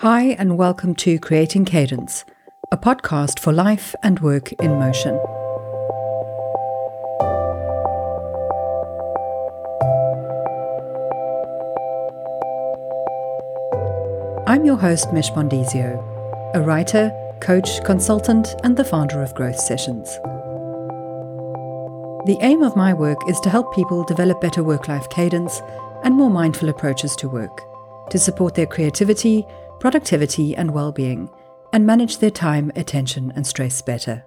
Hi, and welcome to Creating Cadence, a podcast for life and work in motion. I'm your host, Mich Bondesio, a writer, coach, consultant, and the founder of Growth Sessions. The aim of my work is to help people develop better work life cadence and more mindful approaches to work, to support their creativity, productivity, and well being, and manage their time, attention, and stress better.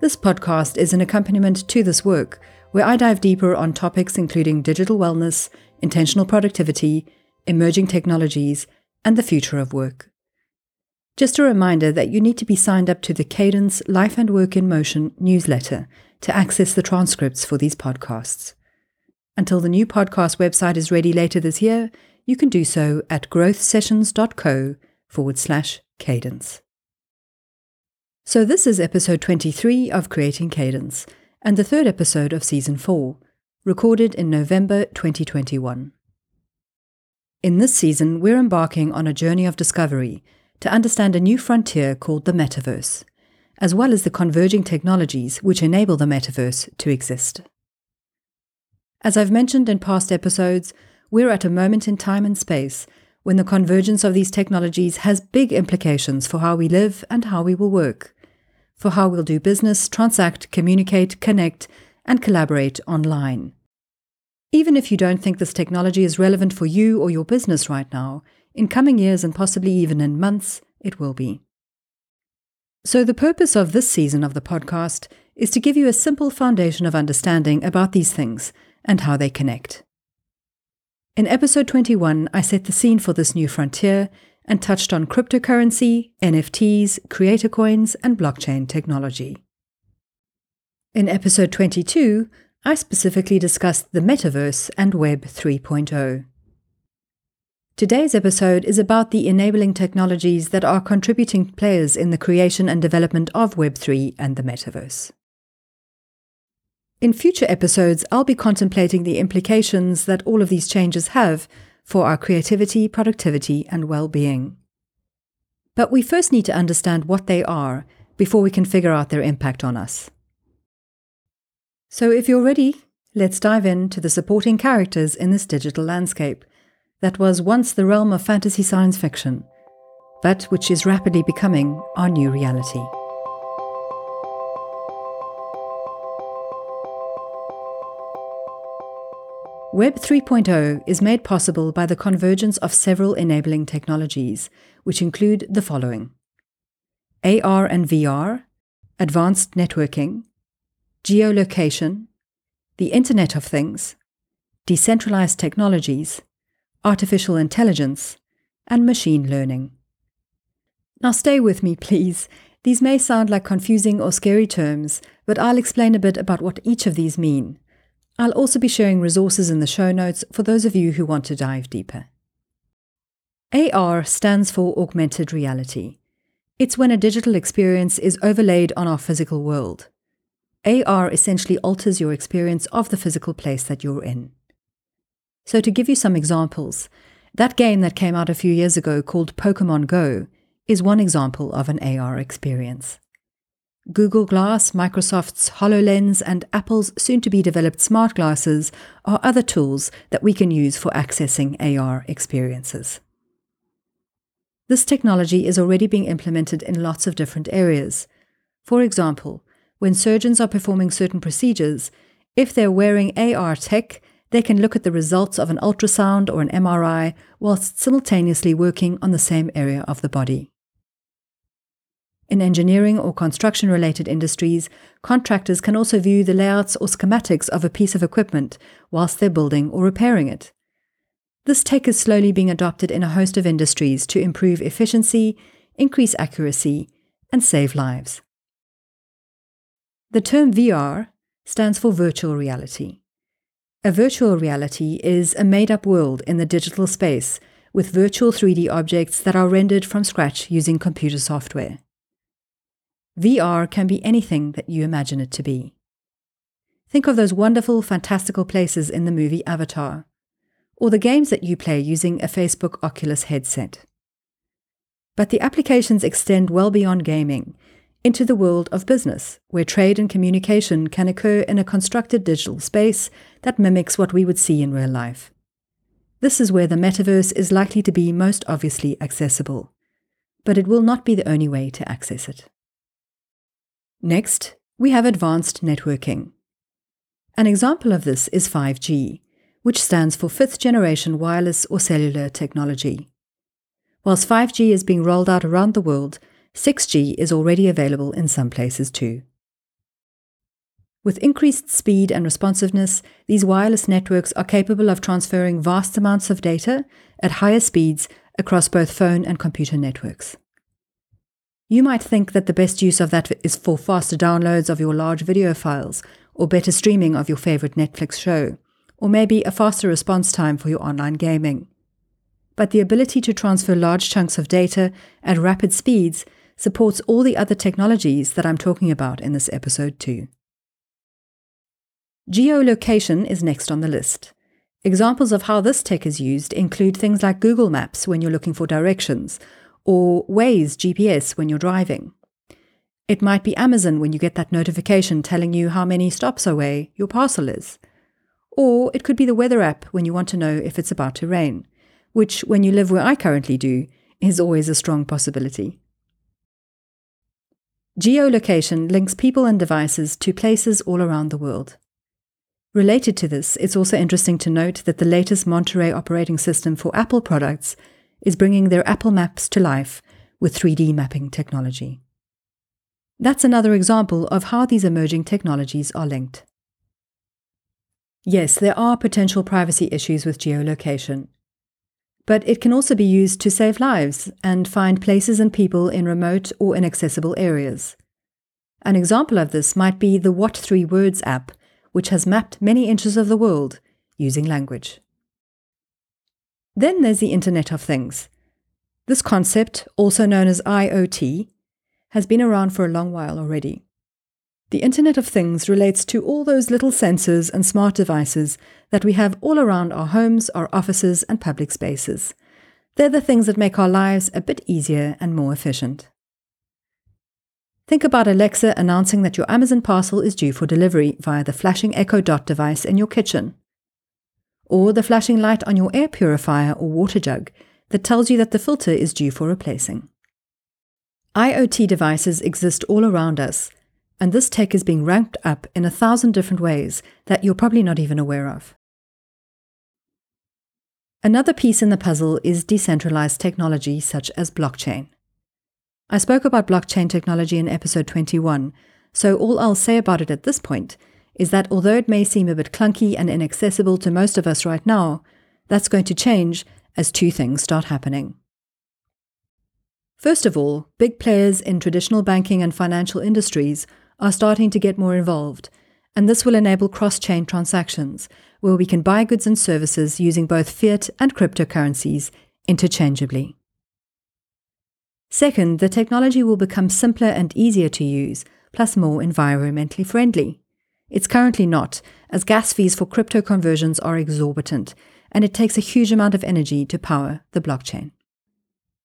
This podcast is an accompaniment to this work, where I dive deeper on topics including digital wellness, intentional productivity, emerging technologies, and the future of work. Just a reminder that you need to be signed up to the Cadence Life and Work in Motion newsletter to access the transcripts for these podcasts. Until the new podcast website is ready later this year, you can do so at growthsessions.co forward slash cadence. So, this is episode 23 of Creating Cadence and the third episode of season 4, recorded in November 2021. In this season, we're embarking on a journey of discovery to understand a new frontier called the metaverse, as well as the converging technologies which enable the metaverse to exist. As I've mentioned in past episodes, we're at a moment in time and space when the convergence of these technologies has big implications for how we live and how we will work, for how we'll do business, transact, communicate, connect, and collaborate online. Even if you don't think this technology is relevant for you or your business right now, in coming years and possibly even in months, it will be. So, the purpose of this season of the podcast is to give you a simple foundation of understanding about these things and how they connect. In episode 21, I set the scene for this new frontier and touched on cryptocurrency, NFTs, creator coins, and blockchain technology. In episode 22, I specifically discussed the metaverse and Web 3.0. Today's episode is about the enabling technologies that are contributing players in the creation and development of Web3 and the metaverse. In future episodes, I'll be contemplating the implications that all of these changes have for our creativity, productivity, and well being. But we first need to understand what they are before we can figure out their impact on us. So, if you're ready, let's dive into the supporting characters in this digital landscape that was once the realm of fantasy science fiction, but which is rapidly becoming our new reality. Web 3.0 is made possible by the convergence of several enabling technologies, which include the following AR and VR, advanced networking, geolocation, the Internet of Things, decentralized technologies, artificial intelligence, and machine learning. Now, stay with me, please. These may sound like confusing or scary terms, but I'll explain a bit about what each of these mean. I'll also be sharing resources in the show notes for those of you who want to dive deeper. AR stands for augmented reality. It's when a digital experience is overlaid on our physical world. AR essentially alters your experience of the physical place that you're in. So, to give you some examples, that game that came out a few years ago called Pokemon Go is one example of an AR experience. Google Glass, Microsoft's HoloLens, and Apple's soon to be developed smart glasses are other tools that we can use for accessing AR experiences. This technology is already being implemented in lots of different areas. For example, when surgeons are performing certain procedures, if they're wearing AR tech, they can look at the results of an ultrasound or an MRI whilst simultaneously working on the same area of the body. In engineering or construction related industries, contractors can also view the layouts or schematics of a piece of equipment whilst they're building or repairing it. This tech is slowly being adopted in a host of industries to improve efficiency, increase accuracy, and save lives. The term VR stands for virtual reality. A virtual reality is a made up world in the digital space with virtual 3D objects that are rendered from scratch using computer software. VR can be anything that you imagine it to be. Think of those wonderful, fantastical places in the movie Avatar, or the games that you play using a Facebook Oculus headset. But the applications extend well beyond gaming into the world of business, where trade and communication can occur in a constructed digital space that mimics what we would see in real life. This is where the metaverse is likely to be most obviously accessible, but it will not be the only way to access it. Next, we have advanced networking. An example of this is 5G, which stands for fifth generation wireless or cellular technology. Whilst 5G is being rolled out around the world, 6G is already available in some places too. With increased speed and responsiveness, these wireless networks are capable of transferring vast amounts of data at higher speeds across both phone and computer networks. You might think that the best use of that is for faster downloads of your large video files, or better streaming of your favorite Netflix show, or maybe a faster response time for your online gaming. But the ability to transfer large chunks of data at rapid speeds supports all the other technologies that I'm talking about in this episode too. Geolocation is next on the list. Examples of how this tech is used include things like Google Maps when you're looking for directions, or Waze GPS when you're driving. It might be Amazon when you get that notification telling you how many stops away your parcel is. Or it could be the weather app when you want to know if it's about to rain, which, when you live where I currently do, is always a strong possibility. Geolocation links people and devices to places all around the world. Related to this, it's also interesting to note that the latest Monterey operating system for Apple products is bringing their Apple Maps to life with 3D mapping technology. That's another example of how these emerging technologies are linked. Yes, there are potential privacy issues with geolocation, but it can also be used to save lives and find places and people in remote or inaccessible areas. An example of this might be the What Three Words app, which has mapped many inches of the world using language. Then there's the Internet of Things. This concept, also known as IoT, has been around for a long while already. The Internet of Things relates to all those little sensors and smart devices that we have all around our homes, our offices, and public spaces. They're the things that make our lives a bit easier and more efficient. Think about Alexa announcing that your Amazon parcel is due for delivery via the flashing Echo Dot device in your kitchen, or the flashing light on your air purifier or water jug that tells you that the filter is due for replacing. IoT devices exist all around us and this tech is being ramped up in a thousand different ways that you're probably not even aware of. Another piece in the puzzle is decentralized technology such as blockchain. I spoke about blockchain technology in episode 21, so all I'll say about it at this point is that although it may seem a bit clunky and inaccessible to most of us right now, that's going to change as two things start happening. First of all, big players in traditional banking and financial industries are starting to get more involved, and this will enable cross chain transactions, where we can buy goods and services using both fiat and cryptocurrencies interchangeably. Second, the technology will become simpler and easier to use, plus more environmentally friendly. It's currently not, as gas fees for crypto conversions are exorbitant, and it takes a huge amount of energy to power the blockchain.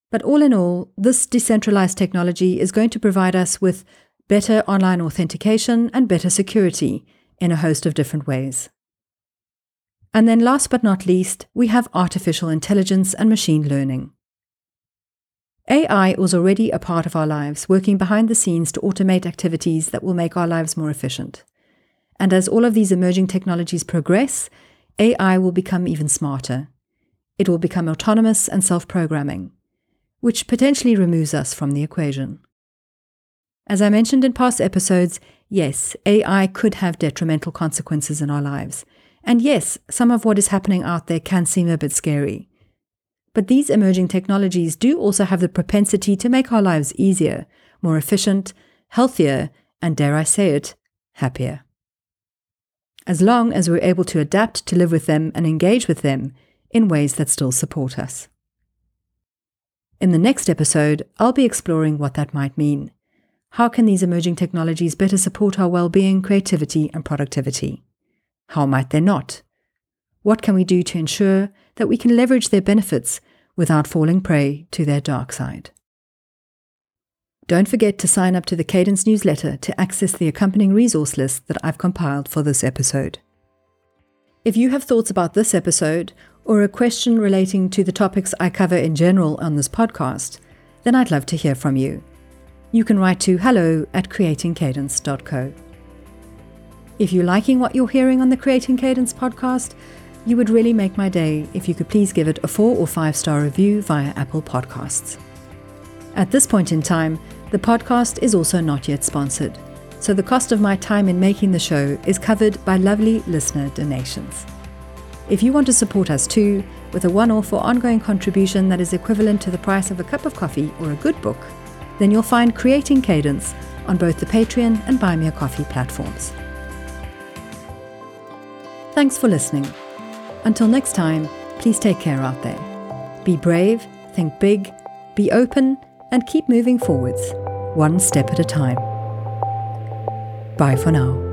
But all in all, this decentralized technology is going to provide us with better online authentication, and better security in a host of different ways. And then, last but not least, we have artificial intelligence and machine learning. AI was already a part of our lives, working behind the scenes to automate activities that will make our lives more efficient. And as all of these emerging technologies progress, AI will become even smarter. It will become autonomous and self programming, which potentially removes us from the equation. As I mentioned in past episodes, yes, AI could have detrimental consequences in our lives. And yes, some of what is happening out there can seem a bit scary. But these emerging technologies do also have the propensity to make our lives easier, more efficient, healthier, and dare I say it, happier. As long as we're able to adapt to live with them and engage with them in ways that still support us. In the next episode, I'll be exploring what that might mean how can these emerging technologies better support our well being, creativity, and productivity? How might they not? What can we do to ensure that we can leverage their benefits without falling prey to their dark side? Don't forget to sign up to the Cadence newsletter to access the accompanying resource list that I've compiled for this episode. If you have thoughts about this episode or a question relating to the topics I cover in general on this podcast, then I'd love to hear from you. You can write to hello at creatingcadence.co. If you're liking what you're hearing on the Creating Cadence podcast, you would really make my day if you could please give it a four or five star review via Apple Podcasts. At this point in time, the podcast is also not yet sponsored so the cost of my time in making the show is covered by lovely listener donations. If you want to support us too, with a one off or ongoing contribution that is equivalent to the price of a cup of coffee or a good book, then you'll find Creating Cadence on both the Patreon and Buy Me a Coffee platforms. Thanks for listening. Until next time, please take care out there. Be brave, think big, be open, and keep moving forwards, one step at a time. Bye for now.